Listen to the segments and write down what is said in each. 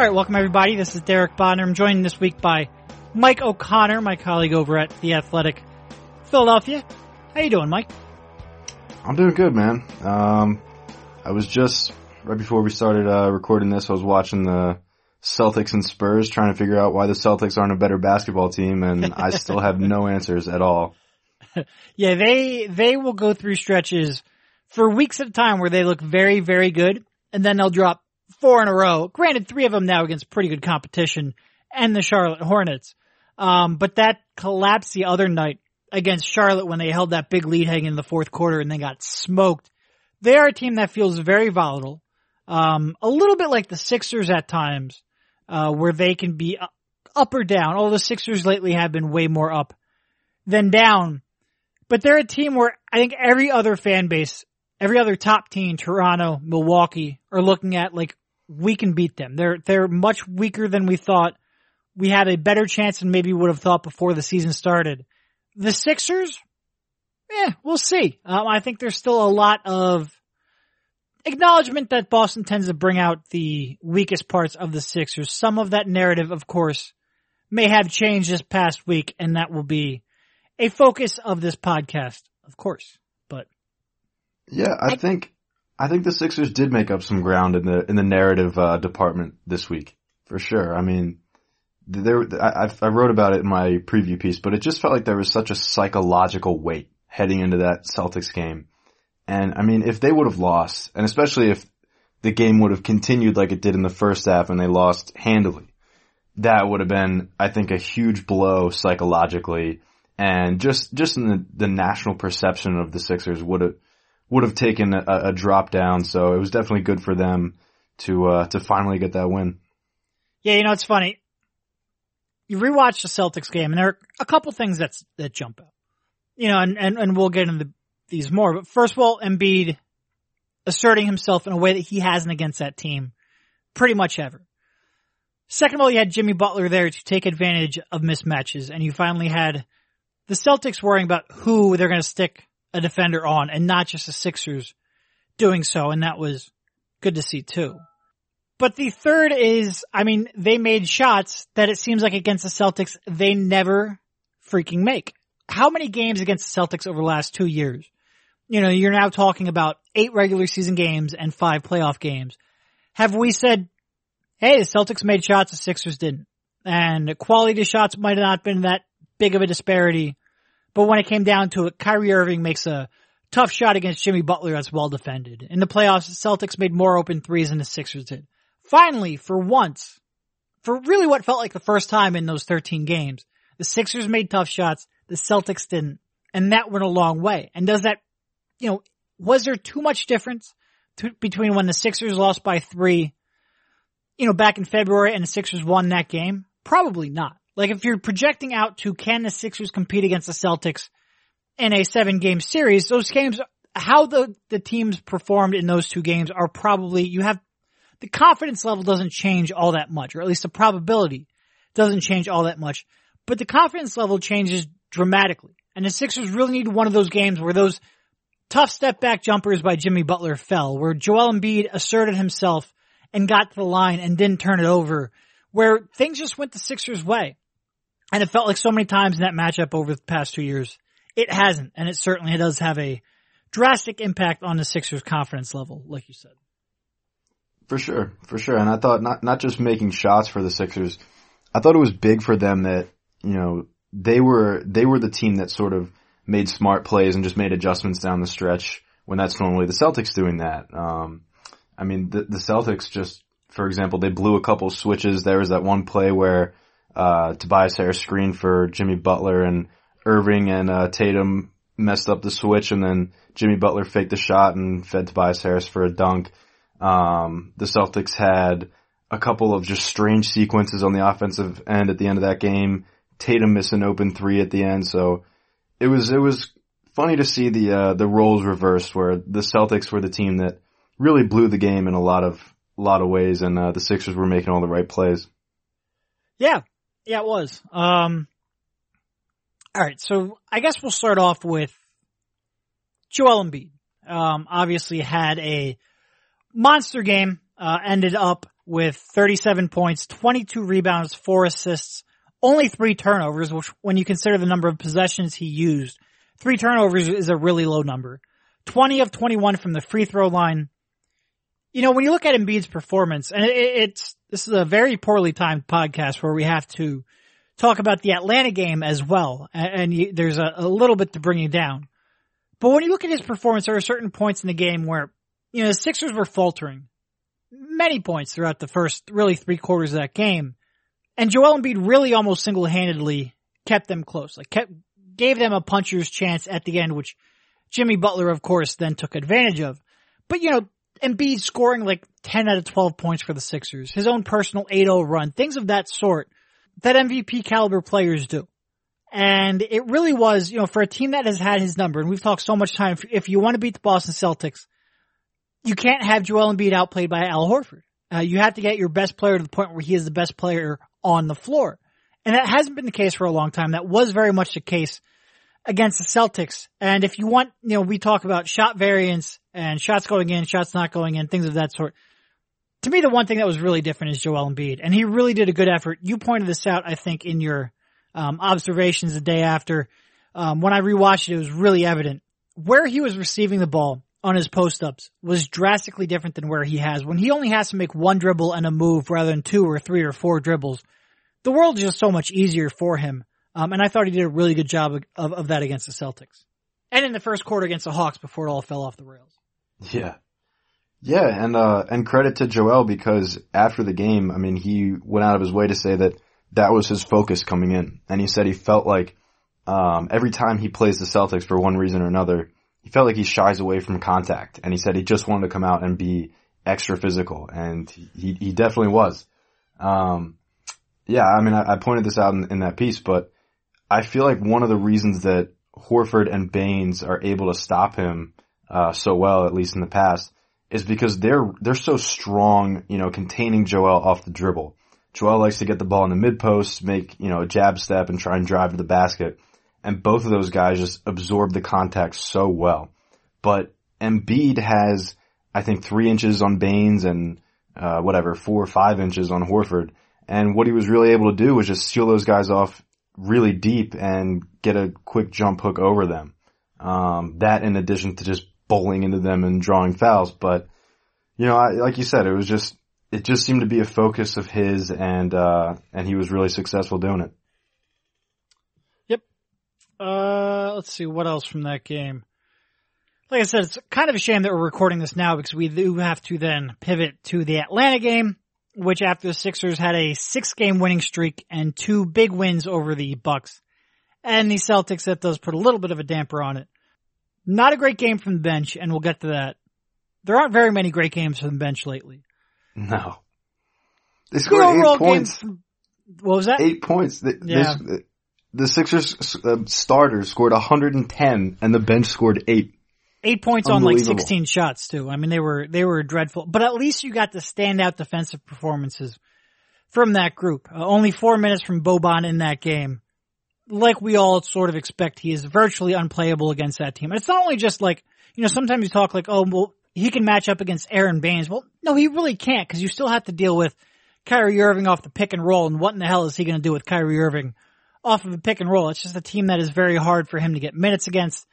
All right, welcome everybody. This is Derek Bodner. I'm joined this week by Mike O'Connor, my colleague over at the Athletic Philadelphia. How you doing, Mike? I'm doing good, man. Um, I was just right before we started uh, recording this. I was watching the Celtics and Spurs, trying to figure out why the Celtics aren't a better basketball team, and I still have no answers at all. yeah, they they will go through stretches for weeks at a time where they look very, very good, and then they'll drop four in a row. Granted, three of them now against pretty good competition and the Charlotte Hornets. Um, but that collapse the other night against Charlotte when they held that big lead hanging in the fourth quarter and they got smoked. They are a team that feels very volatile. Um, a little bit like the Sixers at times, uh, where they can be up or down. All the Sixers lately have been way more up than down. But they're a team where I think every other fan base, every other top team, Toronto, Milwaukee, are looking at like, we can beat them. They're, they're much weaker than we thought. We had a better chance than maybe would have thought before the season started. The Sixers, yeah, we'll see. Um, I think there's still a lot of acknowledgement that Boston tends to bring out the weakest parts of the Sixers. Some of that narrative, of course, may have changed this past week, and that will be a focus of this podcast, of course. But yeah, I, I think I think the Sixers did make up some ground in the in the narrative uh, department this week for sure. I mean, there I, I wrote about it in my preview piece, but it just felt like there was such a psychological weight heading into that Celtics game. And I mean, if they would have lost, and especially if the game would have continued like it did in the first half and they lost handily, that would have been, I think, a huge blow psychologically and just, just in the, the national perception of the Sixers would have, would have taken a, a, drop down. So it was definitely good for them to uh, to finally get that win. Yeah, you know it's funny. You rewatch the Celtics game, and there are a couple things that's that jump out. You know, and and, and we'll get into these more. But first of all, Embiid asserting himself in a way that he hasn't against that team, pretty much ever. Second of all, you had Jimmy Butler there to take advantage of mismatches, and you finally had the Celtics worrying about who they're going to stick a defender on and not just the Sixers doing so. And that was good to see too. But the third is, I mean, they made shots that it seems like against the Celtics, they never freaking make. How many games against the Celtics over the last two years? You know, you're now talking about eight regular season games and five playoff games. Have we said, hey, the Celtics made shots, the Sixers didn't. And quality of shots might have not been that big of a disparity but when it came down to it, Kyrie Irving makes a tough shot against Jimmy Butler that's well defended. In the playoffs, the Celtics made more open threes than the Sixers did. Finally, for once, for really what felt like the first time in those 13 games, the Sixers made tough shots, the Celtics didn't. And that went a long way. And does that, you know, was there too much difference to, between when the Sixers lost by three, you know, back in February and the Sixers won that game? Probably not. Like if you're projecting out to can the Sixers compete against the Celtics in a seven game series, those games, how the, the teams performed in those two games are probably, you have, the confidence level doesn't change all that much, or at least the probability doesn't change all that much, but the confidence level changes dramatically. And the Sixers really need one of those games where those tough step back jumpers by Jimmy Butler fell, where Joel Embiid asserted himself and got to the line and didn't turn it over, where things just went the Sixers' way. And it felt like so many times in that matchup over the past two years, it hasn't. And it certainly does have a drastic impact on the Sixers confidence level, like you said. For sure, for sure. And I thought not, not just making shots for the Sixers, I thought it was big for them that, you know, they were, they were the team that sort of made smart plays and just made adjustments down the stretch when that's normally the Celtics doing that. Um, I mean, the, the Celtics just, for example, they blew a couple switches. There was that one play where uh, Tobias Harris screen for Jimmy Butler and Irving and uh, Tatum messed up the switch and then Jimmy Butler faked the shot and fed Tobias Harris for a dunk. Um, the Celtics had a couple of just strange sequences on the offensive end at the end of that game. Tatum missed an open three at the end, so it was it was funny to see the uh, the roles reversed, where the Celtics were the team that really blew the game in a lot of lot of ways, and uh, the Sixers were making all the right plays. Yeah, yeah, it was. Um, all right, so I guess we'll start off with Joel Embiid. Um, obviously had a monster game. Uh, ended up with 37 points, 22 rebounds, 4 assists, only 3 turnovers, which when you consider the number of possessions he used, 3 turnovers is a really low number. 20 of 21 from the free throw line. You know, when you look at Embiid's performance, and it, it's, this is a very poorly timed podcast where we have to talk about the Atlanta game as well, and, and you, there's a, a little bit to bring you down. But when you look at his performance, there are certain points in the game where, you know, the Sixers were faltering many points throughout the first really three quarters of that game. And Joel Embiid really almost single-handedly kept them close, like kept, gave them a puncher's chance at the end, which Jimmy Butler, of course, then took advantage of. But you know, Embiid scoring like 10 out of 12 points for the Sixers, his own personal 8-0 run, things of that sort that MVP caliber players do. And it really was, you know, for a team that has had his number, and we've talked so much time, if you want to beat the Boston Celtics, you can't have Joel Embiid outplayed by Al Horford. Uh, you have to get your best player to the point where he is the best player on the floor. And that hasn't been the case for a long time. That was very much the case against the Celtics. And if you want, you know, we talk about shot variance and shots going in, shots not going in, things of that sort. To me, the one thing that was really different is Joel Embiid. And he really did a good effort. You pointed this out, I think, in your um, observations the day after. Um, when I rewatched it, it was really evident. Where he was receiving the ball on his post-ups was drastically different than where he has. When he only has to make one dribble and a move rather than two or three or four dribbles, the world is just so much easier for him. Um, and I thought he did a really good job of, of that against the Celtics. And in the first quarter against the Hawks before it all fell off the rails. Yeah. Yeah, and uh and credit to Joel because after the game, I mean, he went out of his way to say that that was his focus coming in. And he said he felt like um every time he plays the Celtics for one reason or another, he felt like he shies away from contact. And he said he just wanted to come out and be extra physical and he he definitely was. Um yeah, I mean, I, I pointed this out in, in that piece, but I feel like one of the reasons that Horford and Baynes are able to stop him uh, so well, at least in the past, is because they're they're so strong, you know, containing Joel off the dribble. Joel likes to get the ball in the mid post, make you know a jab step, and try and drive to the basket, and both of those guys just absorb the contact so well. But Embiid has, I think, three inches on Baynes and uh, whatever four or five inches on Horford, and what he was really able to do was just seal those guys off really deep and get a quick jump hook over them. Um, that in addition to just bowling into them and drawing fouls. But, you know, I, like you said, it was just, it just seemed to be a focus of his and, uh, and he was really successful doing it. Yep. Uh, let's see what else from that game. Like I said, it's kind of a shame that we're recording this now because we do have to then pivot to the Atlanta game which after the Sixers had a six game winning streak and two big wins over the Bucks. And the Celtics, that does put a little bit of a damper on it. Not a great game from the bench, and we'll get to that. There aren't very many great games from the bench lately. No. They scored eight points. From, what was that? Eight points. The, yeah. the Sixers uh, starters scored 110 and the bench scored eight. Eight points on like 16 shots too. I mean, they were, they were dreadful, but at least you got the standout defensive performances from that group. Uh, only four minutes from Boban in that game. Like we all sort of expect, he is virtually unplayable against that team. And it's not only just like, you know, sometimes you talk like, oh, well, he can match up against Aaron Baynes. Well, no, he really can't because you still have to deal with Kyrie Irving off the pick and roll. And what in the hell is he going to do with Kyrie Irving off of a pick and roll? It's just a team that is very hard for him to get minutes against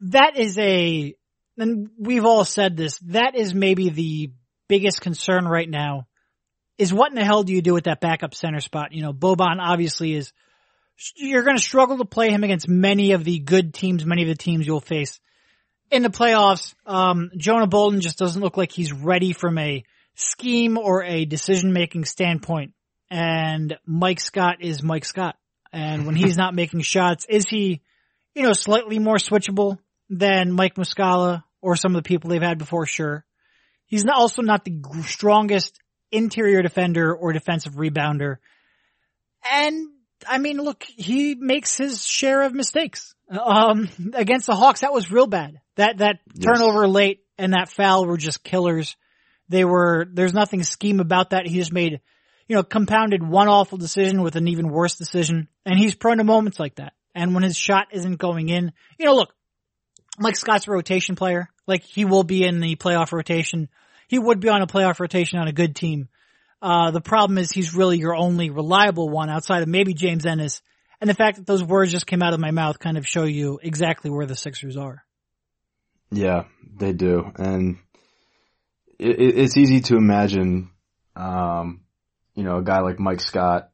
that is a, and we've all said this, that is maybe the biggest concern right now is what in the hell do you do with that backup center spot? You know, Boban obviously is, you're going to struggle to play him against many of the good teams, many of the teams you'll face in the playoffs. Um, Jonah Bolden just doesn't look like he's ready from a scheme or a decision making standpoint. And Mike Scott is Mike Scott. And when he's not making shots, is he, you know, slightly more switchable? than Mike Muscala or some of the people they've had before, sure. He's not, also not the strongest interior defender or defensive rebounder. And I mean, look, he makes his share of mistakes. Um, against the Hawks, that was real bad. That, that yes. turnover late and that foul were just killers. They were, there's nothing scheme about that. He just made, you know, compounded one awful decision with an even worse decision. And he's prone to moments like that. And when his shot isn't going in, you know, look, Mike Scott's a rotation player. Like he will be in the playoff rotation. He would be on a playoff rotation on a good team. Uh, the problem is he's really your only reliable one outside of maybe James Ennis. And the fact that those words just came out of my mouth kind of show you exactly where the Sixers are. Yeah, they do. And it, it's easy to imagine, um, you know, a guy like Mike Scott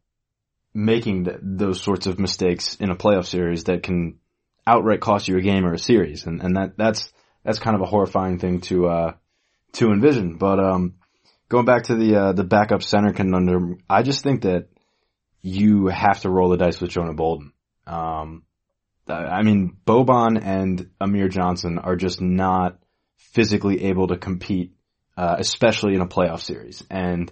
making th- those sorts of mistakes in a playoff series that can outright cost you a game or a series. And, and that, that's, that's kind of a horrifying thing to, uh, to envision. But, um, going back to the, uh, the backup center conundrum, I just think that you have to roll the dice with Jonah Bolden. Um, I mean, Boban and Amir Johnson are just not physically able to compete, uh, especially in a playoff series. And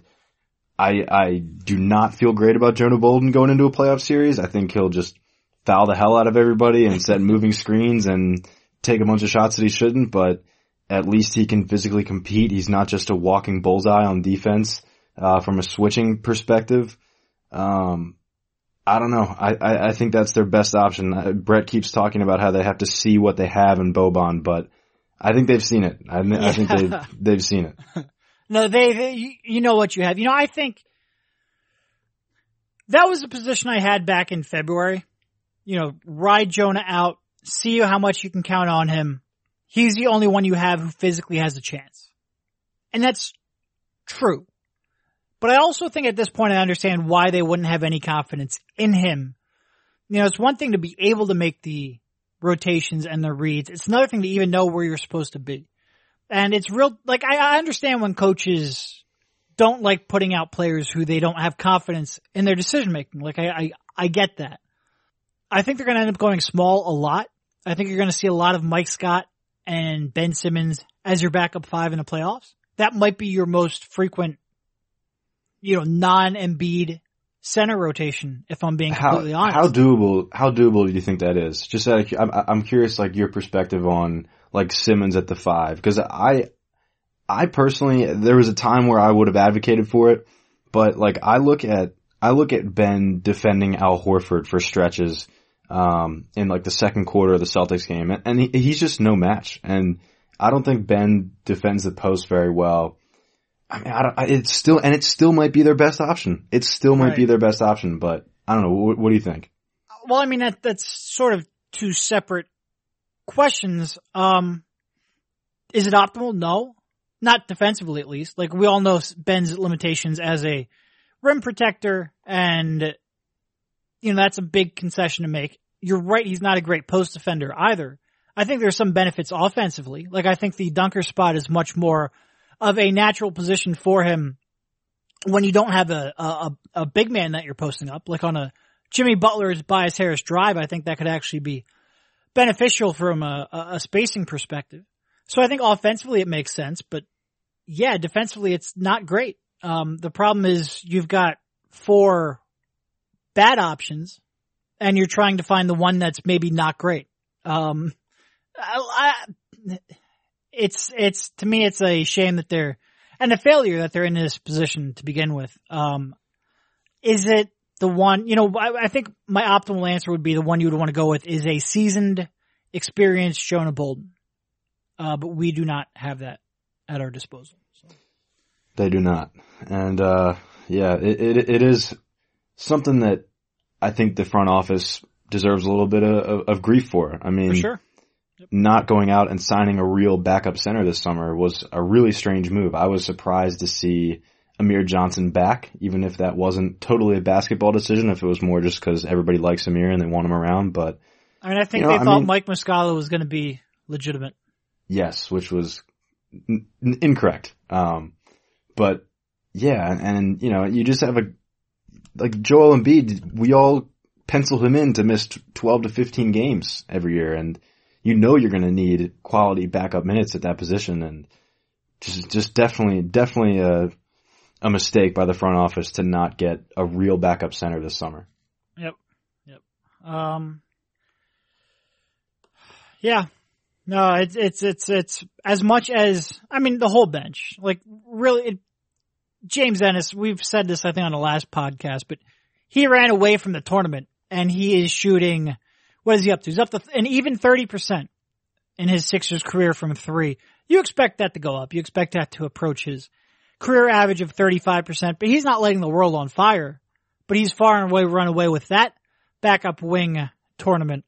I, I do not feel great about Jonah Bolden going into a playoff series. I think he'll just foul the hell out of everybody and set moving screens and take a bunch of shots that he shouldn't, but at least he can physically compete. He's not just a walking bullseye on defense, uh, from a switching perspective. Um, I don't know. I, I, I, think that's their best option. Uh, Brett keeps talking about how they have to see what they have in Boban, but I think they've seen it. I, I think they've, they've seen it. No, they, they, you know what you have. You know, I think that was a position I had back in February. You know, ride Jonah out, see how much you can count on him. He's the only one you have who physically has a chance. And that's true. But I also think at this point I understand why they wouldn't have any confidence in him. You know, it's one thing to be able to make the rotations and the reads. It's another thing to even know where you're supposed to be. And it's real, like, I, I understand when coaches don't like putting out players who they don't have confidence in their decision making. Like, I, I, I get that. I think they're going to end up going small a lot. I think you're going to see a lot of Mike Scott and Ben Simmons as your backup five in the playoffs. That might be your most frequent, you know, non-Embiid center rotation, if I'm being completely how, honest. How doable, how doable do you think that is? Just out of, I'm, I'm curious, like, your perspective on, like Simmons at the five. Cause I, I personally, there was a time where I would have advocated for it, but like I look at, I look at Ben defending Al Horford for stretches, um, in like the second quarter of the Celtics game and, and he, he's just no match. And I don't think Ben defends the post very well. I mean, I don't, it's still, and it still might be their best option. It still might right. be their best option, but I don't know. What, what do you think? Well, I mean, that, that's sort of two separate questions. Um, is it optimal? No. Not defensively, at least. Like, we all know Ben's limitations as a rim protector, and, you know, that's a big concession to make. You're right, he's not a great post defender either. I think there's some benefits offensively. Like, I think the dunker spot is much more of a natural position for him when you don't have a, a, a big man that you're posting up. Like on a Jimmy Butler Tobias Harris drive, I think that could actually be beneficial from a, a spacing perspective. So I think offensively it makes sense, but yeah, defensively it's not great. Um, the problem is you've got four bad options and you're trying to find the one that's maybe not great. Um, I, I, it's, it's, to me, it's a shame that they're, and a failure that they're in this position to begin with. Um, is it the one, you know, I, I, think my optimal answer would be the one you would want to go with is a seasoned, experienced Jonah Bolden. Uh, but we do not have that at our disposal. So. They do not. And, uh, yeah, it, it, it is something that I think the front office deserves a little bit of, of grief for. I mean, for sure. Yep. not going out and signing a real backup center this summer was a really strange move. I was surprised to see Amir Johnson back, even if that wasn't totally a basketball decision, if it was more just because everybody likes Amir and they want him around. But I mean, I think you know, they thought I mean, Mike Muscala was going to be legitimate. Yes, which was n- incorrect. Um, but yeah, and you know, you just have a like Joel Embiid. We all pencil him in to miss twelve to fifteen games every year, and you know you're going to need quality backup minutes at that position, and just just definitely definitely a a mistake by the front office to not get a real backup center this summer. Yep. Yep. Um, yeah. No, it's, it's, it's, it's as much as, I mean, the whole bench, like really, it, James Ennis, we've said this, I think, on the last podcast, but he ran away from the tournament and he is shooting, what is he up to? He's up to an even 30% in his Sixers career from three. You expect that to go up. You expect that to approach his career average of 35%, but he's not lighting the world on fire. But he's far and away run away with that backup wing tournament.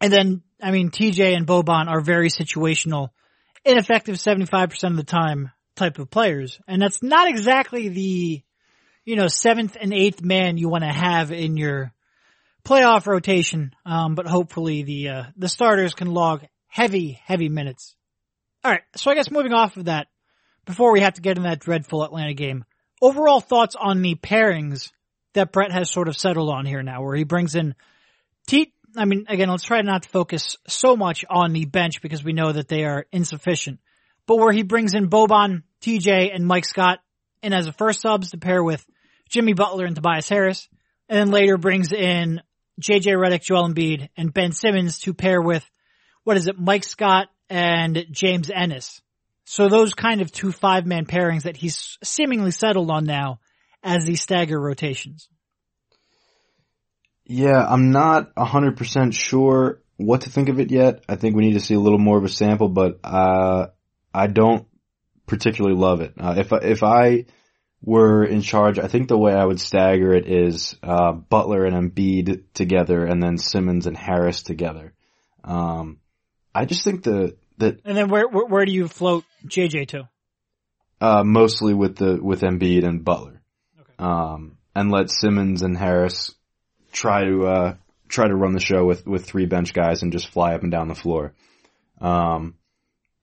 And then, I mean, TJ and Boban are very situational, ineffective 75% of the time type of players. And that's not exactly the, you know, seventh and eighth man you want to have in your playoff rotation. Um, but hopefully the, uh, the starters can log heavy, heavy minutes. All right. So I guess moving off of that, before we have to get in that dreadful Atlanta game, overall thoughts on the pairings that Brett has sort of settled on here now, where he brings in I mean, again, let's try not to focus so much on the bench because we know that they are insufficient, but where he brings in Boban, TJ, and Mike Scott and as a first subs to pair with Jimmy Butler and Tobias Harris, and then later brings in JJ Redick, Joel Embiid, and Ben Simmons to pair with, what is it, Mike Scott and James Ennis. So those kind of two five man pairings that he's seemingly settled on now as the stagger rotations. Yeah, I'm not 100% sure what to think of it yet. I think we need to see a little more of a sample, but, uh, I don't particularly love it. Uh, if, if I were in charge, I think the way I would stagger it is, uh, Butler and Embiid together and then Simmons and Harris together. Um, I just think the, that. And then where, where, where do you float JJ to? Uh, mostly with the, with Embiid and Butler. Okay. Um, and let Simmons and Harris try to, uh, try to run the show with, with three bench guys and just fly up and down the floor. Um,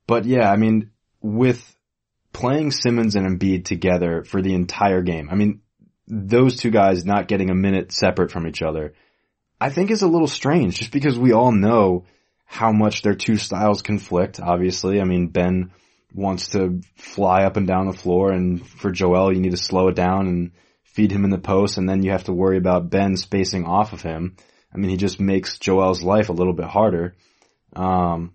but yeah, I mean, with playing Simmons and Embiid together for the entire game, I mean, those two guys not getting a minute separate from each other, I think is a little strange just because we all know how much their two styles conflict, obviously. I mean, Ben wants to fly up and down the floor and for Joel, you need to slow it down and feed him in the post and then you have to worry about Ben spacing off of him. I mean, he just makes Joel's life a little bit harder. Um,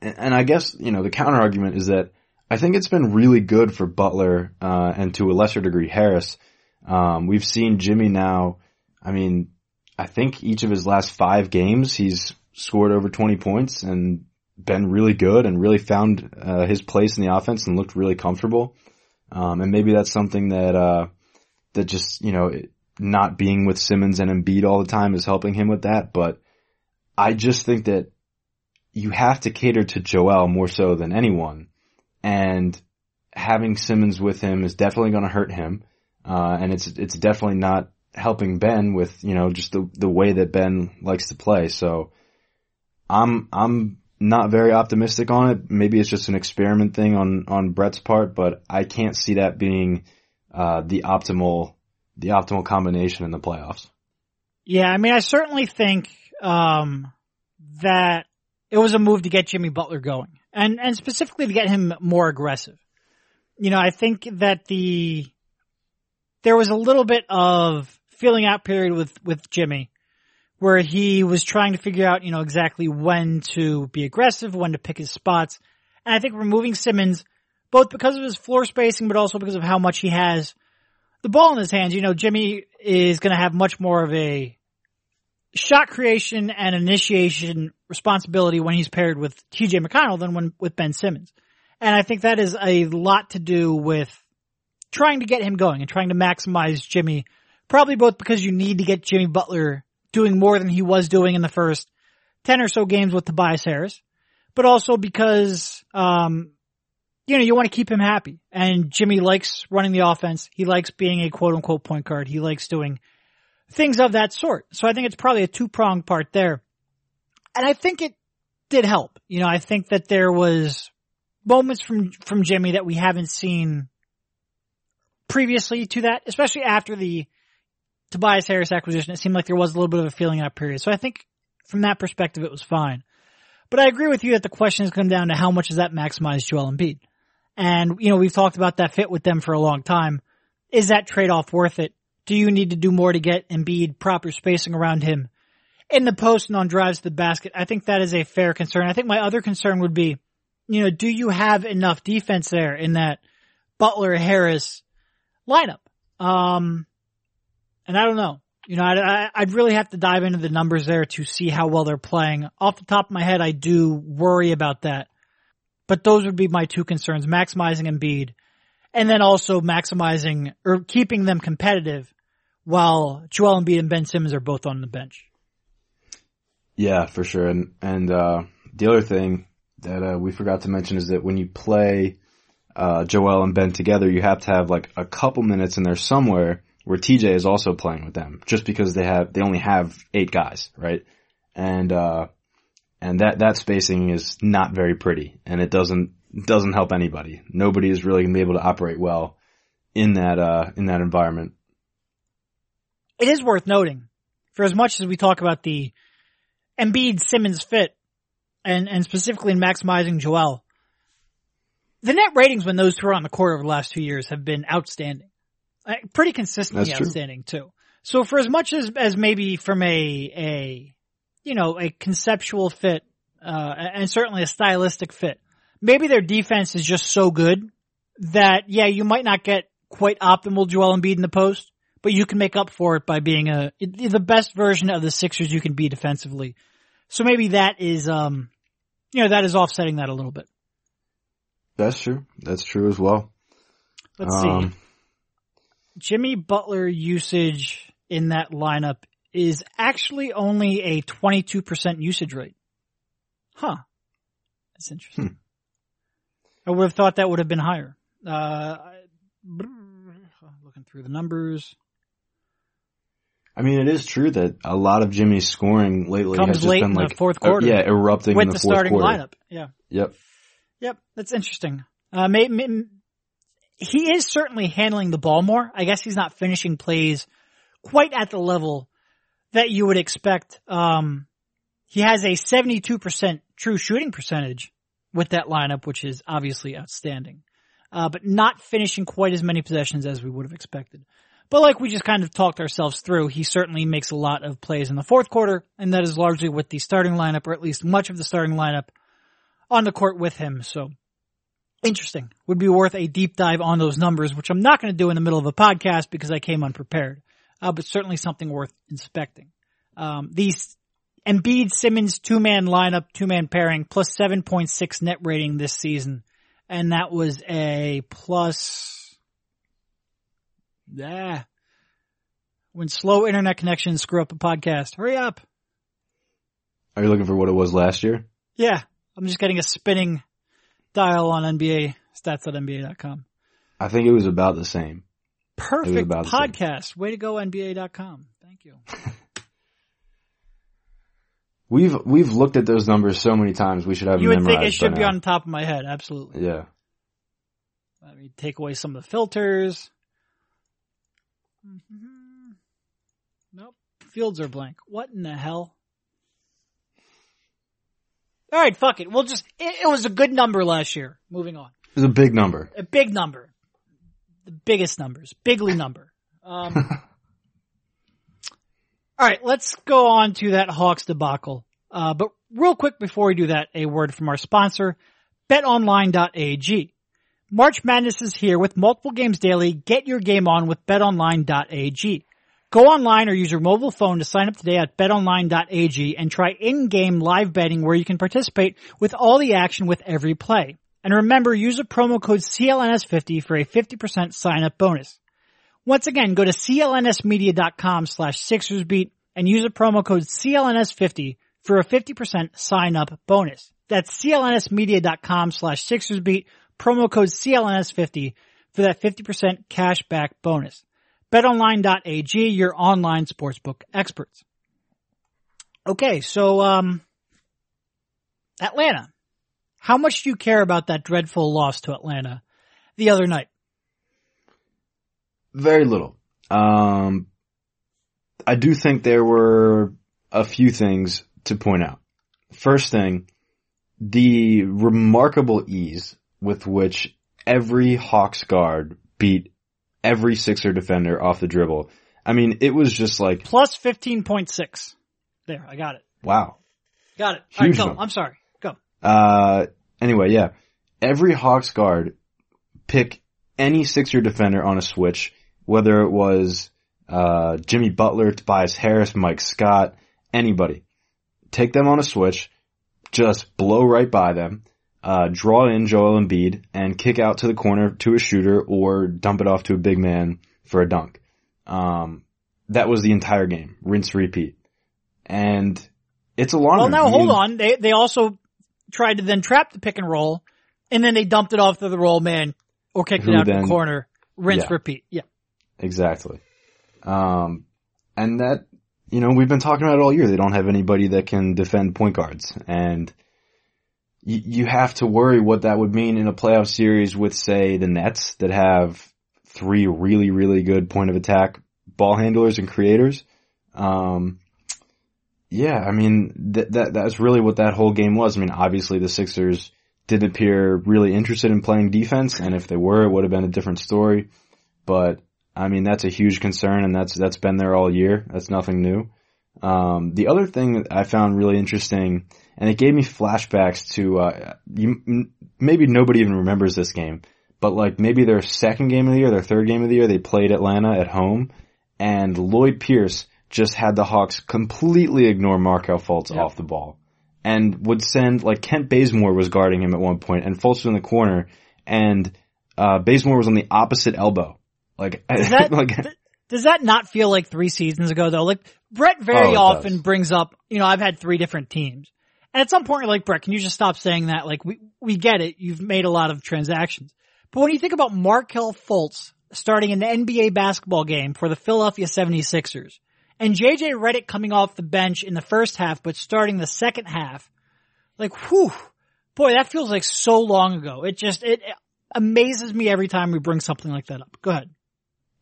and I guess, you know, the counter argument is that I think it's been really good for Butler, uh, and to a lesser degree Harris. Um, we've seen Jimmy now, I mean, I think each of his last five games, he's scored over 20 points and been really good and really found, uh, his place in the offense and looked really comfortable. Um, and maybe that's something that, uh, that just, you know, not being with Simmons and Embiid all the time is helping him with that. But I just think that you have to cater to Joel more so than anyone. And having Simmons with him is definitely going to hurt him. Uh, and it's, it's definitely not helping Ben with, you know, just the, the way that Ben likes to play. So I'm, I'm not very optimistic on it. Maybe it's just an experiment thing on, on Brett's part, but I can't see that being, uh, the optimal, the optimal combination in the playoffs. Yeah. I mean, I certainly think, um, that it was a move to get Jimmy Butler going and, and specifically to get him more aggressive. You know, I think that the, there was a little bit of feeling out period with, with Jimmy where he was trying to figure out, you know, exactly when to be aggressive, when to pick his spots. And I think removing Simmons, both because of his floor spacing, but also because of how much he has the ball in his hands, you know, Jimmy is going to have much more of a shot creation and initiation responsibility when he's paired with TJ McConnell than when with Ben Simmons. And I think that is a lot to do with trying to get him going and trying to maximize Jimmy, probably both because you need to get Jimmy Butler doing more than he was doing in the first 10 or so games with Tobias Harris, but also because, um, you know, you want to keep him happy. And Jimmy likes running the offense. He likes being a quote unquote point guard. He likes doing things of that sort. So I think it's probably a two pronged part there. And I think it did help. You know, I think that there was moments from, from Jimmy that we haven't seen previously to that, especially after the Tobias Harris acquisition. It seemed like there was a little bit of a feeling out period. So I think from that perspective, it was fine. But I agree with you that the question has come down to how much does that maximize Joel Embiid? And, you know, we've talked about that fit with them for a long time. Is that trade off worth it? Do you need to do more to get Embiid proper spacing around him in the post and on drives to the basket? I think that is a fair concern. I think my other concern would be, you know, do you have enough defense there in that Butler Harris lineup? Um, and I don't know. You know, I'd, I'd really have to dive into the numbers there to see how well they're playing. Off the top of my head, I do worry about that. But those would be my two concerns, maximizing Embiid and then also maximizing or keeping them competitive while Joel Embiid and Ben Simmons are both on the bench. Yeah, for sure. And and uh, the other thing that uh, we forgot to mention is that when you play uh, Joel and Ben together, you have to have like a couple minutes in there somewhere where TJ is also playing with them, just because they have they only have eight guys, right? And uh, and that that spacing is not very pretty, and it doesn't doesn't help anybody. Nobody is really to be able to operate well in that uh, in that environment. It is worth noting, for as much as we talk about the Embiid Simmons fit, and and specifically in maximizing Joel, the net ratings when those two are on the court over the last two years have been outstanding, uh, pretty consistently That's true. outstanding too. So for as much as as maybe from a a you know a conceptual fit uh, and certainly a stylistic fit, maybe their defense is just so good that yeah you might not get quite optimal Joel Embiid in the post, but you can make up for it by being a the best version of the Sixers you can be defensively. So maybe that is um you know that is offsetting that a little bit. That's true. That's true as well. Let's Um, see. Jimmy Butler usage in that lineup is actually only a 22% usage rate. Huh. That's interesting. I would have thought that would have been higher. Uh, looking through the numbers. I mean, it is true that a lot of Jimmy's scoring lately Comes has just late been in the like fourth uh, quarter. yeah, erupting with in the, the fourth starting quarter. lineup. Yeah. Yep. Yep, that's interesting. Uh, may, may, he is certainly handling the ball more. I guess he's not finishing plays quite at the level that you would expect. Um, he has a 72% true shooting percentage with that lineup, which is obviously outstanding. Uh, but not finishing quite as many possessions as we would have expected. But like we just kind of talked ourselves through, he certainly makes a lot of plays in the fourth quarter, and that is largely with the starting lineup, or at least much of the starting lineup on the court with him. So interesting. Would be worth a deep dive on those numbers, which I'm not going to do in the middle of a podcast because I came unprepared. Uh, but certainly something worth inspecting. Um, these Embiid Simmons two man lineup, two man pairing, plus 7.6 net rating this season. And that was a plus, yeah. When slow internet connections screw up a podcast, hurry up. Are you looking for what it was last year? Yeah. I'm just getting a spinning dial on NBA stats.nba.com. I think it was about the same. Perfect about the same. podcast. Way to go, NBA.com. Thank you. We've we've looked at those numbers so many times. We should have You would think it should be now. on top of my head. Absolutely. Yeah. Let me take away some of the filters. Mhm. Nope. Fields are blank. What in the hell? All right, fuck it. We'll just, it, it was a good number last year. Moving on. It was a big number. A big number. The biggest numbers. Bigly number. Um, all right, let's go on to that Hawks debacle. Uh, but real quick before we do that, a word from our sponsor, betonline.ag. March Madness is here with multiple games daily. Get your game on with betonline.ag. Go online or use your mobile phone to sign up today at betonline.ag and try in-game live betting where you can participate with all the action with every play. And remember, use a promo code CLNS50 for a 50% sign up bonus. Once again, go to clnsmedia.com slash sixersbeat and use a promo code CLNS50 for a 50% sign up bonus. That's clnsmedia.com slash sixersbeat, promo code CLNS50 for that 50% cash back bonus. BetOnline.ag, your online sportsbook experts. Okay, so, um, Atlanta. How much do you care about that dreadful loss to Atlanta the other night? Very little. Um, I do think there were a few things to point out. First thing, the remarkable ease with which every Hawks guard beat every Sixer defender off the dribble. I mean, it was just like, Plus 15.6. There, I got it. wow. Got it. All right, go. I'm sorry. Go. Uh, anyway, yeah. Every Hawks guard pick any Sixer defender on a switch, whether it was, uh, Jimmy Butler, Tobias Harris, Mike Scott, anybody. Take them on a switch, just blow right by them, uh, draw in Joel Embiid and kick out to the corner to a shooter or dump it off to a big man for a dunk. Um, that was the entire game. Rinse, repeat. And it's a long. Well, now hold on. They they also tried to then trap the pick and roll, and then they dumped it off to the roll man or kicked it out then, to the corner. Rinse, yeah, repeat. Yeah. Exactly. Um, and that you know we've been talking about it all year. They don't have anybody that can defend point guards, and you, you have to worry what that would mean in a playoff series with, say, the Nets that have three really, really good point of attack ball handlers and creators. Um, yeah, I mean, that, that, that's really what that whole game was. I mean, obviously the Sixers didn't appear really interested in playing defense, and if they were, it would have been a different story. But, I mean, that's a huge concern, and that's, that's been there all year. That's nothing new. Um, the other thing that I found really interesting, and it gave me flashbacks to, uh, you, maybe nobody even remembers this game, but like maybe their second game of the year, their third game of the year, they played Atlanta at home, and Lloyd Pierce just had the Hawks completely ignore Markelle Fultz yep. off the ball. And would send, like Kent Bazemore was guarding him at one point, and Fultz was in the corner, and, uh, Bazemore was on the opposite elbow. Like, that, like, does that not feel like three seasons ago though? Like, Brett very oh, often does. brings up, you know, I've had three different teams. And at some point you're like, Brett, can you just stop saying that? Like, we, we get it. You've made a lot of transactions. But when you think about Markelle Fultz starting an NBA basketball game for the Philadelphia 76ers, and JJ Redick coming off the bench in the first half, but starting the second half, like, whew, boy, that feels like so long ago. It just, it, it amazes me every time we bring something like that up. Go ahead.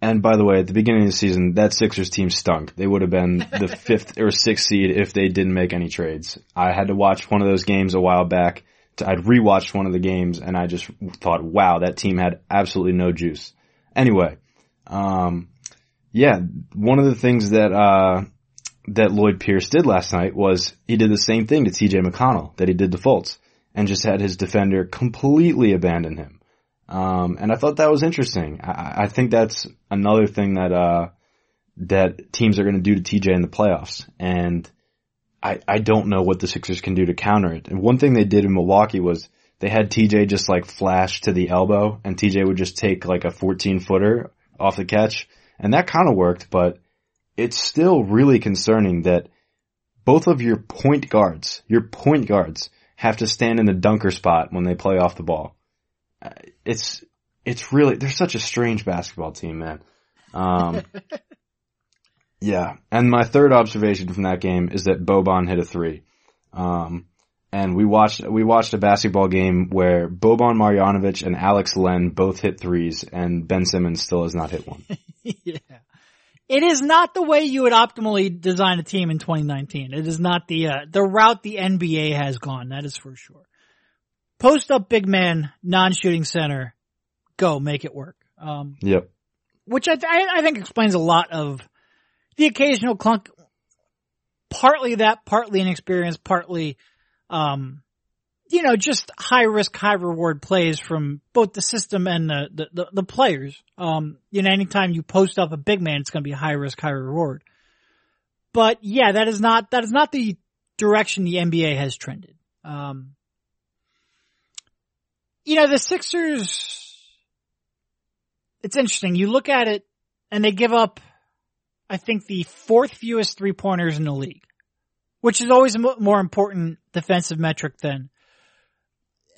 And by the way, at the beginning of the season, that Sixers team stunk. They would have been the fifth or sixth seed if they didn't make any trades. I had to watch one of those games a while back. I'd rewatched one of the games and I just thought, wow, that team had absolutely no juice. Anyway, um, yeah, one of the things that, uh, that Lloyd Pierce did last night was he did the same thing to TJ McConnell that he did to Fultz and just had his defender completely abandon him. Um, and I thought that was interesting. I, I think that's another thing that, uh, that teams are going to do to TJ in the playoffs. And I, I don't know what the Sixers can do to counter it. And one thing they did in Milwaukee was they had TJ just like flash to the elbow and TJ would just take like a 14 footer off the catch. And that kind of worked, but it's still really concerning that both of your point guards, your point guards have to stand in the dunker spot when they play off the ball. Uh, it's, it's really, they're such a strange basketball team, man. Um, yeah. And my third observation from that game is that Boban hit a three. Um, and we watched we watched a basketball game where Boban Marjanovic and Alex Len both hit threes, and Ben Simmons still has not hit one. yeah, it is not the way you would optimally design a team in 2019. It is not the uh, the route the NBA has gone. That is for sure. Post up big man, non shooting center, go make it work. Um, yep. Which I, th- I think explains a lot of the occasional clunk. Partly that, partly inexperience, partly um, you know, just high risk, high reward plays from both the system and the, the, the, the players. Um, you know, anytime you post up a big man, it's going to be high risk, high reward. But yeah, that is not, that is not the direction the NBA has trended. Um, you know, the Sixers, it's interesting. You look at it and they give up, I think the fourth fewest three pointers in the league which is always a more important defensive metric than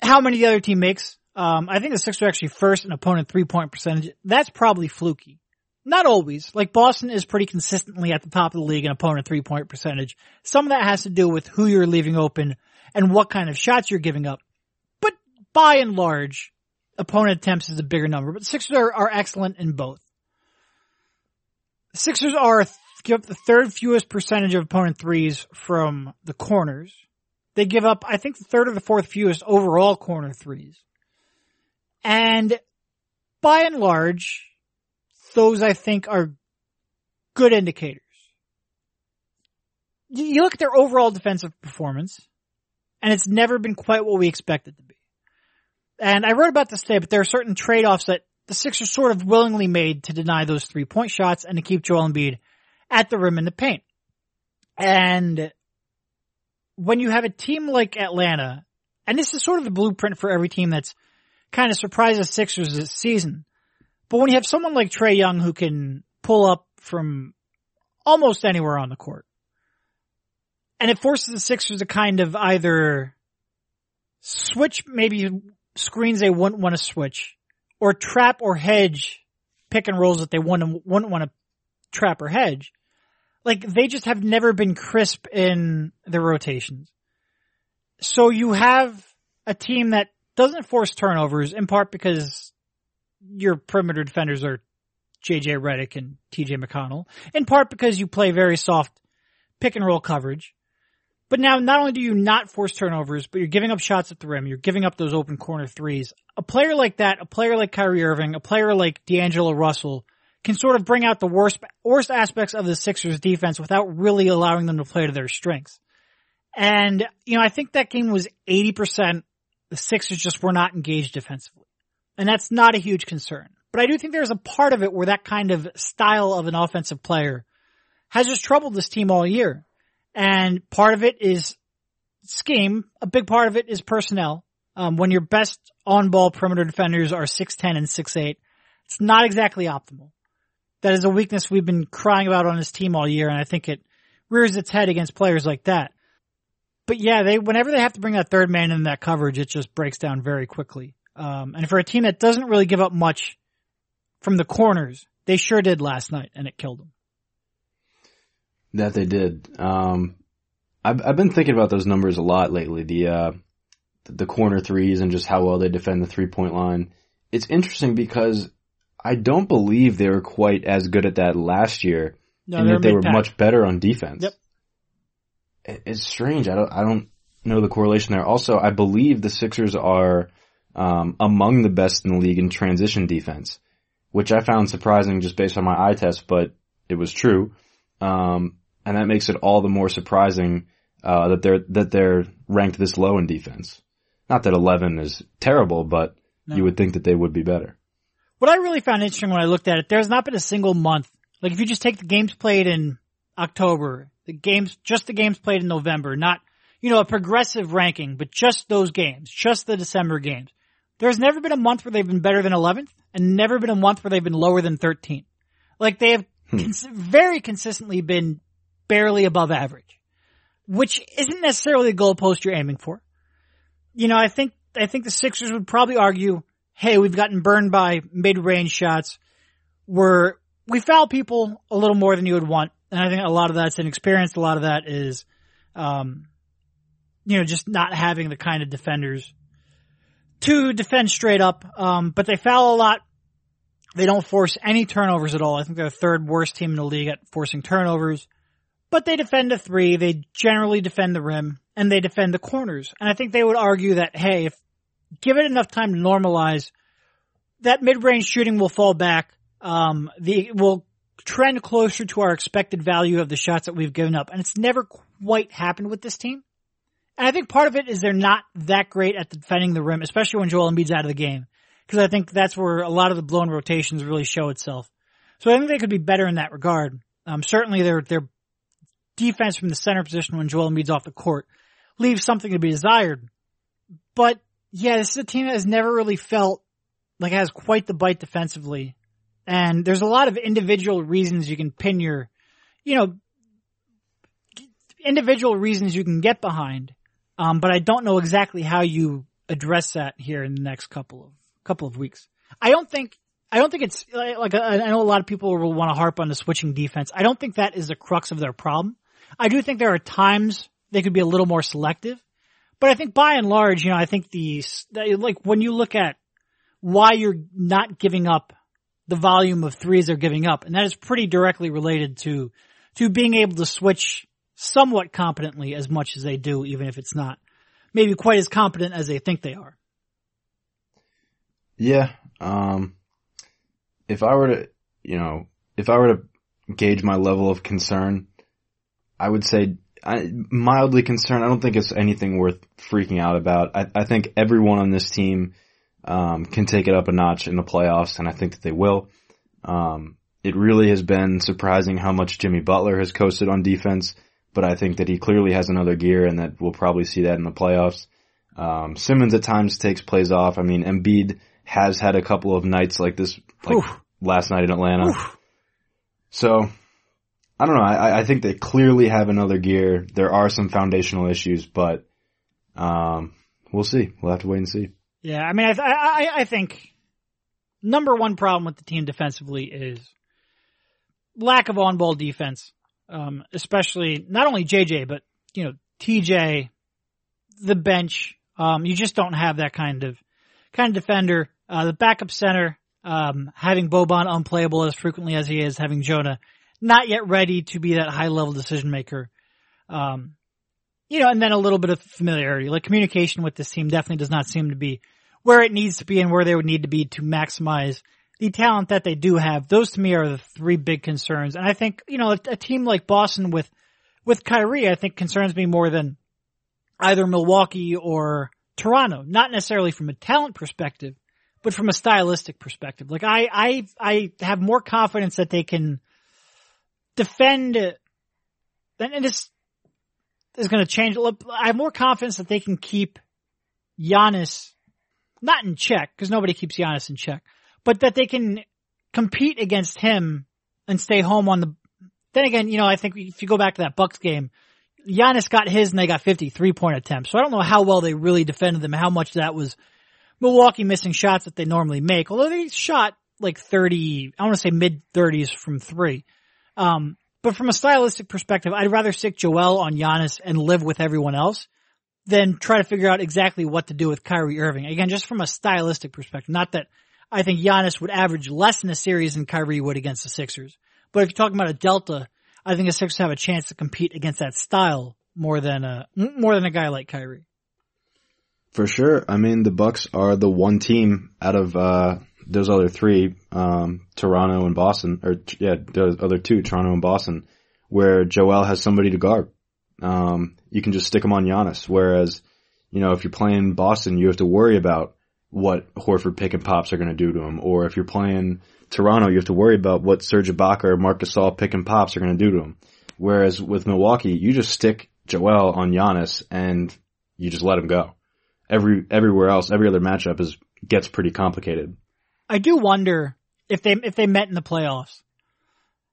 how many the other team makes. Um, I think the Sixers are actually first in opponent three point percentage. That's probably fluky. Not always. Like Boston is pretty consistently at the top of the league in opponent three point percentage. Some of that has to do with who you're leaving open and what kind of shots you're giving up. By and large, opponent attempts is a bigger number. But Sixers are, are excellent in both. Sixers are give up the third fewest percentage of opponent threes from the corners. They give up, I think, the third or the fourth fewest overall corner threes. And by and large, those I think are good indicators. You look at their overall defensive performance, and it's never been quite what we expected be. And I wrote about this today, but there are certain trade-offs that the Sixers sort of willingly made to deny those three point shots and to keep Joel Embiid at the rim in the paint. And when you have a team like Atlanta and this is sort of the blueprint for every team that's kind of surprised the Sixers this season. But when you have someone like Trae Young who can pull up from almost anywhere on the court, and it forces the Sixers to kind of either switch maybe screens they wouldn't want to switch, or trap or hedge pick and rolls that they wouldn't, wouldn't want to trap or hedge. Like they just have never been crisp in their rotations. So you have a team that doesn't force turnovers in part because your perimeter defenders are JJ Redick and TJ McConnell, in part because you play very soft pick and roll coverage. But now not only do you not force turnovers, but you're giving up shots at the rim, you're giving up those open corner threes. A player like that, a player like Kyrie Irving, a player like D'Angelo Russell can sort of bring out the worst, worst aspects of the Sixers defense without really allowing them to play to their strengths. And, you know, I think that game was 80%. The Sixers just were not engaged defensively. And that's not a huge concern. But I do think there's a part of it where that kind of style of an offensive player has just troubled this team all year. And part of it is scheme. A big part of it is personnel. Um, when your best on-ball perimeter defenders are 6'10 and 6'8, it's not exactly optimal. That is a weakness we've been crying about on this team all year, and I think it rears its head against players like that. But yeah, they whenever they have to bring that third man in that coverage, it just breaks down very quickly. Um, and for a team that doesn't really give up much from the corners, they sure did last night, and it killed them. That they did. Um, I've, I've been thinking about those numbers a lot lately. The, uh, the corner threes and just how well they defend the three point line. It's interesting because I don't believe they were quite as good at that last year, no, and yet they were much better on defense. Yep. It's strange. I don't. I don't know the correlation there. Also, I believe the Sixers are um, among the best in the league in transition defense, which I found surprising just based on my eye test, but it was true. Um, and that makes it all the more surprising uh, that they're that they're ranked this low in defense. Not that 11 is terrible, but no. you would think that they would be better. What I really found interesting when I looked at it, there's not been a single month. Like if you just take the games played in October, the games, just the games played in November, not, you know, a progressive ranking, but just those games, just the December games. There's never been a month where they've been better than 11th and never been a month where they've been lower than 13th. Like they have hmm. cons- very consistently been barely above average, which isn't necessarily the goalpost you're aiming for. You know, I think, I think the Sixers would probably argue hey, we've gotten burned by mid-range shots. We're, we foul people a little more than you would want. And I think a lot of that's inexperience. A lot of that is, um, you know, just not having the kind of defenders to defend straight up. Um, but they foul a lot. They don't force any turnovers at all. I think they're the third worst team in the league at forcing turnovers. But they defend a three. They generally defend the rim and they defend the corners. And I think they would argue that, hey, if give it enough time to normalize, that mid-range shooting will fall back. Um, the will trend closer to our expected value of the shots that we've given up, and it's never quite happened with this team. And I think part of it is they're not that great at defending the rim, especially when Joel Embiid's out of the game, because I think that's where a lot of the blown rotations really show itself. So I think they could be better in that regard. Um, certainly their their defense from the center position when Joel Embiid's off the court leaves something to be desired. But yeah, this is a team that has never really felt like it has quite the bite defensively. And there's a lot of individual reasons you can pin your, you know, individual reasons you can get behind. Um, but I don't know exactly how you address that here in the next couple of, couple of weeks. I don't think, I don't think it's like, I know a lot of people will want to harp on the switching defense. I don't think that is the crux of their problem. I do think there are times they could be a little more selective. But I think by and large, you know, I think the, like when you look at why you're not giving up the volume of threes they're giving up, and that is pretty directly related to, to being able to switch somewhat competently as much as they do, even if it's not maybe quite as competent as they think they are. Yeah. Um, if I were to, you know, if I were to gauge my level of concern, I would say I, mildly concerned. I don't think it's anything worth freaking out about. I, I think everyone on this team um, can take it up a notch in the playoffs, and I think that they will. Um, it really has been surprising how much Jimmy Butler has coasted on defense, but I think that he clearly has another gear, and that we'll probably see that in the playoffs. Um, Simmons at times takes plays off. I mean, Embiid has had a couple of nights like this, like Oof. last night in Atlanta. Oof. So, I don't know. I, I think they clearly have another gear. There are some foundational issues, but, um, we'll see. We'll have to wait and see. Yeah, I mean, I, I, I think number one problem with the team defensively is lack of on-ball defense. Um, especially not only JJ, but you know TJ, the bench. Um, you just don't have that kind of kind of defender. Uh, the backup center, um, having Boban unplayable as frequently as he is, having Jonah not yet ready to be that high level decision maker. Um, you know, and then a little bit of familiarity, like communication with this team definitely does not seem to be where it needs to be and where they would need to be to maximize the talent that they do have. Those to me are the three big concerns. And I think, you know, a, a team like Boston with, with Kyrie, I think concerns me more than either Milwaukee or Toronto. Not necessarily from a talent perspective, but from a stylistic perspective. Like I, I, I have more confidence that they can defend, and this is going to change. I have more confidence that they can keep Giannis not in check because nobody keeps Giannis in check, but that they can compete against him and stay home on the. Then again, you know, I think if you go back to that Bucks game, Giannis got his and they got 53 point attempts. So I don't know how well they really defended them, how much that was Milwaukee missing shots that they normally make. Although they shot like 30, I want to say mid 30s from three. Um, but from a stylistic perspective, I'd rather stick Joel on Giannis and live with everyone else than try to figure out exactly what to do with Kyrie Irving. Again, just from a stylistic perspective, not that I think Giannis would average less in a series than Kyrie would against the Sixers. But if you're talking about a delta, I think the Sixers have a chance to compete against that style more than a more than a guy like Kyrie. For sure. I mean, the Bucks are the one team out of uh, those other three, um, Toronto and Boston, or yeah, the other two, Toronto and Boston, where Joel has somebody to guard. Um, you can just stick him on Giannis. Whereas, you know, if you're playing Boston, you have to worry about what Horford pick and pops are going to do to him. Or if you're playing Toronto, you have to worry about what Serge Ibaka or Marc Gasol pick and pops are going to do to him. Whereas with Milwaukee, you just stick Joel on Giannis and you just let him go. Every, everywhere else, every other matchup is, gets pretty complicated. I do wonder if they, if they met in the playoffs,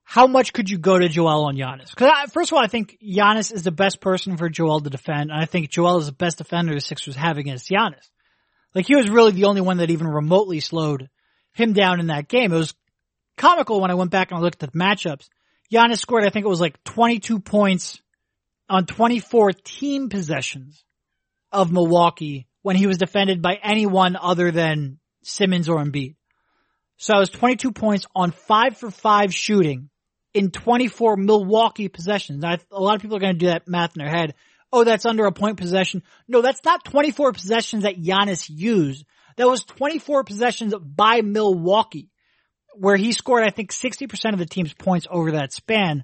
how much could you go to Joel on Giannis? Cause first of all, I think Giannis is the best person for Joel to defend. And I think Joel is the best defender the Sixers have against Giannis. Like he was really the only one that even remotely slowed him down in that game. It was comical when I went back and I looked at the matchups. Giannis scored, I think it was like 22 points on 24 team possessions of Milwaukee when he was defended by anyone other than Simmons or Embiid. So I was 22 points on five for five shooting in 24 Milwaukee possessions. Now, a lot of people are going to do that math in their head. Oh, that's under a point possession. No, that's not 24 possessions that Giannis used. That was 24 possessions by Milwaukee where he scored, I think, 60% of the team's points over that span.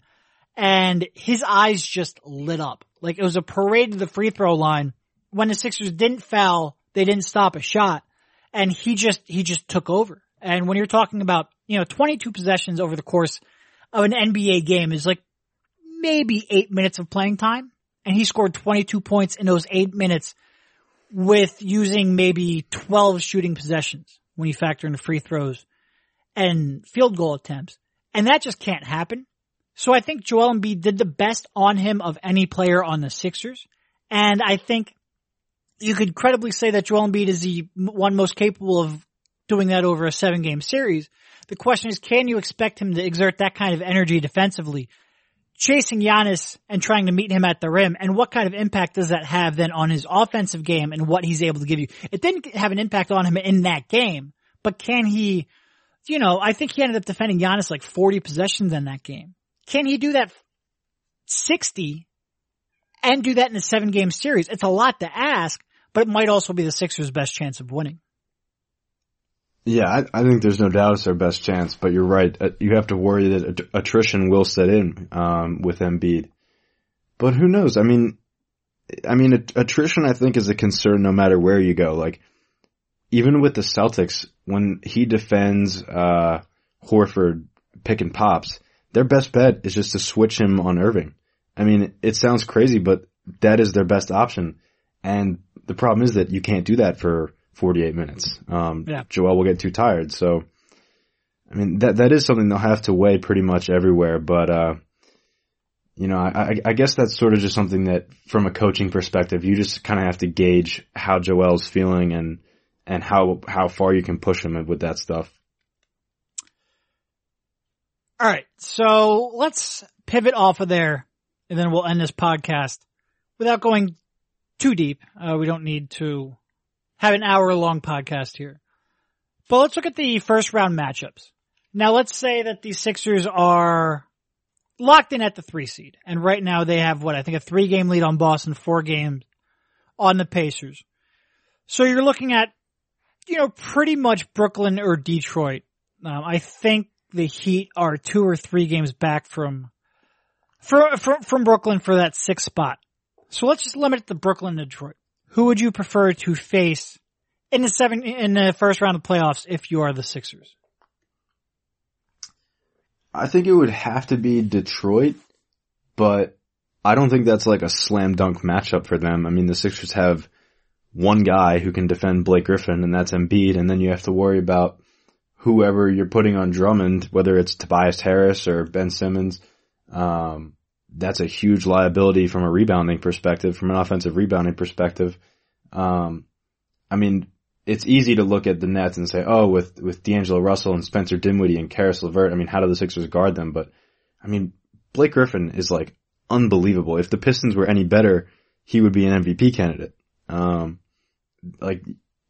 And his eyes just lit up. Like it was a parade to the free throw line. When the Sixers didn't foul, they didn't stop a shot. And he just, he just took over. And when you're talking about, you know, 22 possessions over the course of an NBA game is like maybe eight minutes of playing time. And he scored 22 points in those eight minutes with using maybe 12 shooting possessions when you factor in the free throws and field goal attempts. And that just can't happen. So I think Joel Embiid did the best on him of any player on the Sixers. And I think you could credibly say that Joel Embiid is the one most capable of doing that over a seven game series. The question is, can you expect him to exert that kind of energy defensively, chasing Giannis and trying to meet him at the rim? And what kind of impact does that have then on his offensive game and what he's able to give you? It didn't have an impact on him in that game, but can he, you know, I think he ended up defending Giannis like 40 possessions in that game. Can he do that 60 and do that in a seven game series? It's a lot to ask, but it might also be the Sixers' best chance of winning. Yeah, I, I, think there's no doubt it's their best chance, but you're right. Uh, you have to worry that attrition will set in um, with Embiid. But who knows? I mean, I mean, attrition I think is a concern no matter where you go. Like, even with the Celtics, when he defends uh, Horford pick and pops, their best bet is just to switch him on Irving. I mean, it sounds crazy, but that is their best option. And the problem is that you can't do that for 48 minutes. Um, Yeah. Joel will get too tired. So, I mean, that, that is something they'll have to weigh pretty much everywhere. But, uh, you know, I, I- I guess that's sort of just something that from a coaching perspective, you just kind of have to gauge how Joel's feeling and, and how, how far you can push him with that stuff. All right. So let's pivot off of there and then we'll end this podcast without going too deep. Uh, we don't need to have an hour long podcast here. But let's look at the first round matchups. Now let's say that the Sixers are locked in at the three seed. And right now they have what I think a three game lead on Boston, four games on the Pacers. So you're looking at, you know, pretty much Brooklyn or Detroit. Um, I think the Heat are two or three games back from, from, from, from Brooklyn for that sixth spot. So let's just limit it to Brooklyn and Detroit. Who would you prefer to face in the seven, in the first round of playoffs if you are the Sixers? I think it would have to be Detroit, but I don't think that's like a slam dunk matchup for them. I mean, the Sixers have one guy who can defend Blake Griffin, and that's Embiid, and then you have to worry about whoever you're putting on Drummond, whether it's Tobias Harris or Ben Simmons. Um, that's a huge liability from a rebounding perspective, from an offensive rebounding perspective. Um, I mean, it's easy to look at the Nets and say, oh, with, with D'Angelo Russell and Spencer Dinwiddie and Karis LeVert, I mean, how do the Sixers guard them? But, I mean, Blake Griffin is like unbelievable. If the Pistons were any better, he would be an MVP candidate. Um, like,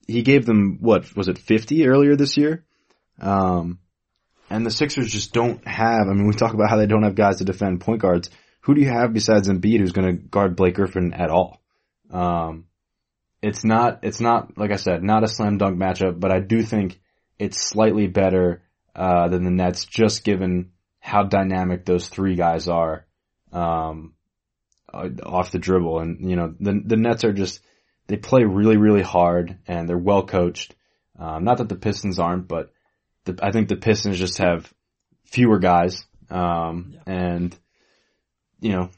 he gave them, what, was it 50 earlier this year? Um, and the Sixers just don't have, I mean, we talk about how they don't have guys to defend point guards. Who do you have besides Embiid who's going to guard Blake Griffin at all? Um, it's not, it's not, like I said, not a slam dunk matchup, but I do think it's slightly better, uh, than the Nets just given how dynamic those three guys are, um, uh, off the dribble. And, you know, the, the Nets are just, they play really, really hard and they're well coached. Um, not that the Pistons aren't, but the, I think the Pistons just have fewer guys. Um, and, you know,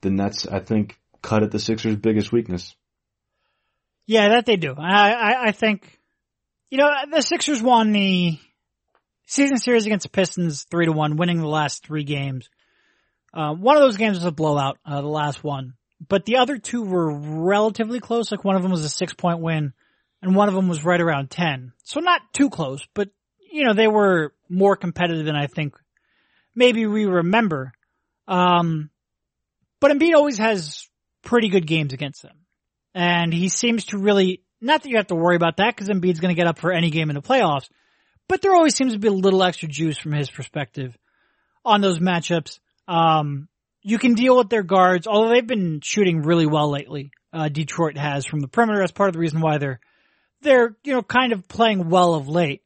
the Nets, I think, cut at the Sixers' biggest weakness. Yeah, that they do. I, I, I think, you know, the Sixers won the season series against the Pistons three to one, winning the last three games. Uh, one of those games was a blowout, uh, the last one, but the other two were relatively close. Like one of them was a six point win and one of them was right around 10. So not too close, but you know, they were more competitive than I think maybe we remember. Um, but Embiid always has pretty good games against them. And he seems to really, not that you have to worry about that because Embiid's going to get up for any game in the playoffs, but there always seems to be a little extra juice from his perspective on those matchups. Um, you can deal with their guards, although they've been shooting really well lately. Uh, Detroit has from the perimeter. That's part of the reason why they're, they're, you know, kind of playing well of late.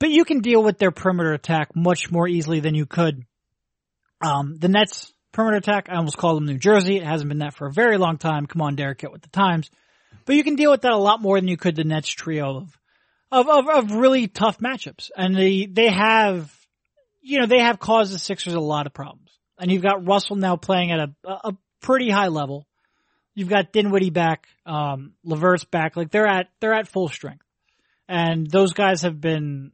But you can deal with their perimeter attack much more easily than you could. Um, the Nets perimeter attack, I almost called them New Jersey. It hasn't been that for a very long time. Come on, Derek, get with the times. But you can deal with that a lot more than you could the Nets trio of, of, of, of really tough matchups. And they, they have, you know, they have caused the Sixers a lot of problems. And you've got Russell now playing at a, a pretty high level. You've got Dinwiddie back, um, LeVert's back. Like they're at, they're at full strength. And those guys have been,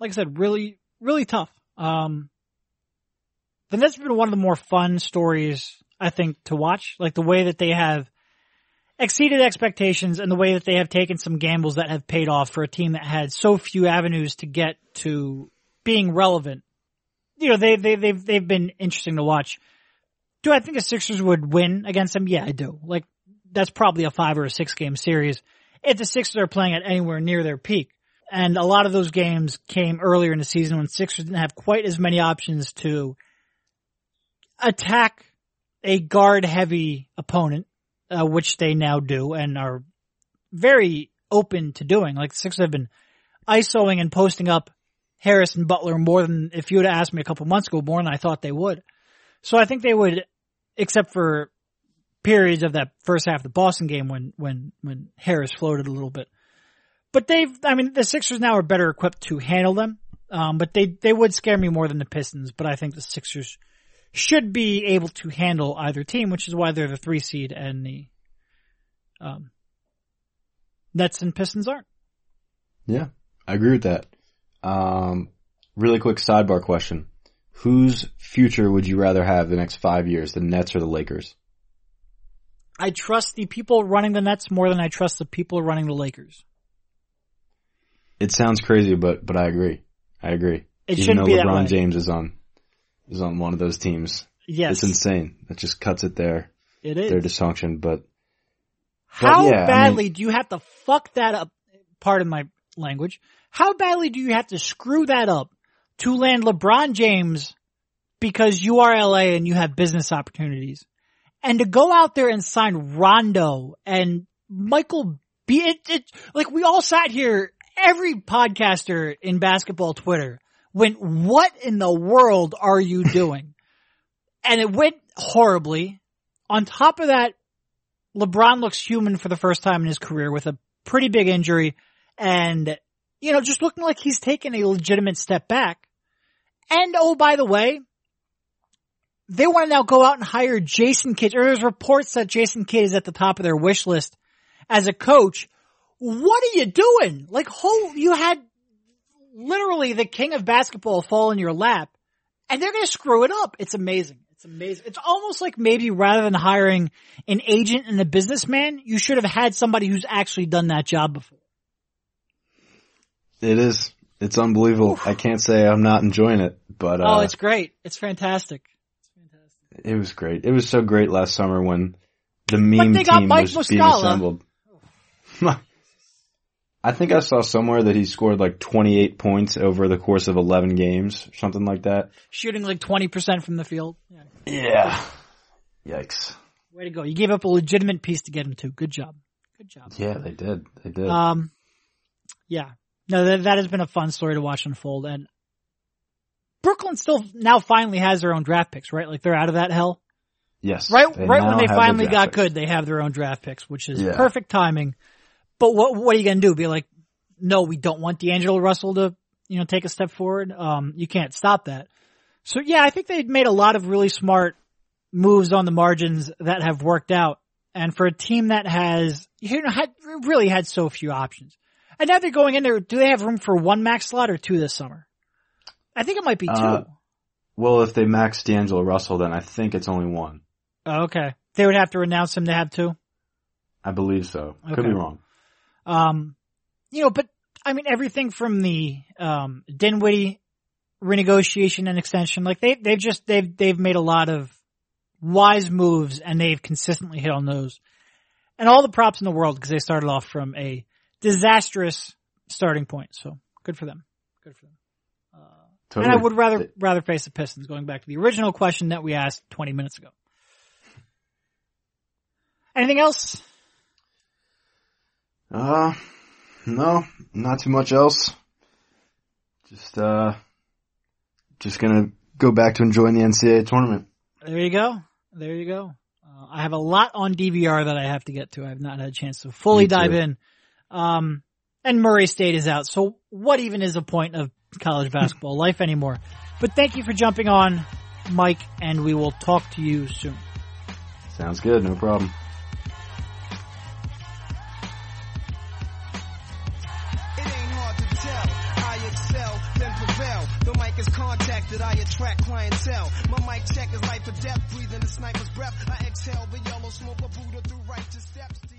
like I said, really, really tough. Um, the Nets have been one of the more fun stories, I think, to watch. Like the way that they have exceeded expectations and the way that they have taken some gambles that have paid off for a team that had so few avenues to get to being relevant. You know, they, they, they've, they've been interesting to watch. Do I think the Sixers would win against them? Yeah, I do. Like, that's probably a five or a six game series if the Sixers are playing at anywhere near their peak. And a lot of those games came earlier in the season when Sixers didn't have quite as many options to attack a guard heavy opponent, uh, which they now do and are very open to doing. Like the Sixers have been ISOing and posting up Harris and Butler more than if you would have asked me a couple months ago, more than I thought they would. So I think they would, except for periods of that first half of the Boston game when, when, when Harris floated a little bit. But they've, I mean, the Sixers now are better equipped to handle them. Um, but they, they would scare me more than the Pistons, but I think the Sixers should be able to handle either team, which is why they're the three seed and the, um, Nets and Pistons aren't. Yeah, I agree with that. Um, really quick sidebar question. Whose future would you rather have the next five years, the Nets or the Lakers? I trust the people running the Nets more than I trust the people running the Lakers. It sounds crazy, but but I agree. I agree. It Even shouldn't though be that LeBron way. James is on is on one of those teams. Yes, It's insane. That just cuts it there. it is. Their dysfunction, but How yeah, I badly do you have to fuck that up? Pardon my language. How badly do you have to screw that up to land LeBron James because you are LA and you have business opportunities? And to go out there and sign Rondo and Michael B, it, it, like we all sat here, every podcaster in basketball Twitter went, what in the world are you doing? and it went horribly. On top of that, LeBron looks human for the first time in his career with a pretty big injury and, you know, just looking like he's taken a legitimate step back. And oh, by the way, they want to now go out and hire Jason Kidd, or there's reports that Jason Kidd is at the top of their wish list as a coach. What are you doing? Like, whole, you had literally the king of basketball fall in your lap and they're going to screw it up. It's amazing. It's amazing. It's almost like maybe rather than hiring an agent and a businessman, you should have had somebody who's actually done that job before. it is it's unbelievable. I can't say I'm not enjoying it, but uh, oh, it's great. It's fantastic. It's fantastic. it was great. It was so great last summer when the meme team Mike was being Muscala. assembled. I think I saw somewhere that he scored like 28 points over the course of 11 games, something like that. Shooting like 20% from the field. Yeah. Yeah. Yikes. Way to go. You gave up a legitimate piece to get him to. Good job. Good job. Yeah, they did. They did. Um, yeah. No, that, that has been a fun story to watch unfold. And Brooklyn still now finally has their own draft picks, right? Like they're out of that hell. yes. Right, right when they finally got picks. good, they have their own draft picks, which is Yeah. perfect timing. But what what are you gonna do? Be like, no, we don't want D'Angelo Russell to, you know, take a step forward. Um, you can't stop that. So yeah, I think they've made a lot of really smart moves on the margins that have worked out. And for a team that has, you know, had really had so few options, and now they're going in there. Do they have room for one max slot or two this summer? I think it might be two. Uh, Well, if they max D'Angelo Russell, then I think it's only one. oh, okay, they would have to announce him to have two. I believe so. Could be wrong. Um, you know, but I mean, everything from the um, Dinwiddie renegotiation and extension, like they they've just they've they've made a lot of wise moves and they've consistently hit on those, and all the props in the world because they started off from a disastrous starting point. So good for them. Good for them. Totally. And I would rather rather face the Pistons. Going back to the original question that we asked 20 minutes ago. Anything else? Uh, no, not too much else. Just, uh, just gonna go back to enjoying the NCAA tournament. There you go. There you go. Uh, I have a lot on DVR that I have to get to. I have not had a chance to fully dive in. Um, and Murray State is out. So what even is the point of college basketball life anymore? But thank you for jumping on, Mike, and we will talk to you soon. Sounds good, no problem. Attract clientele. My mic check is life or death, breathing the sniper's breath. I exhale the yellow smoke of Buddha through righteous steps.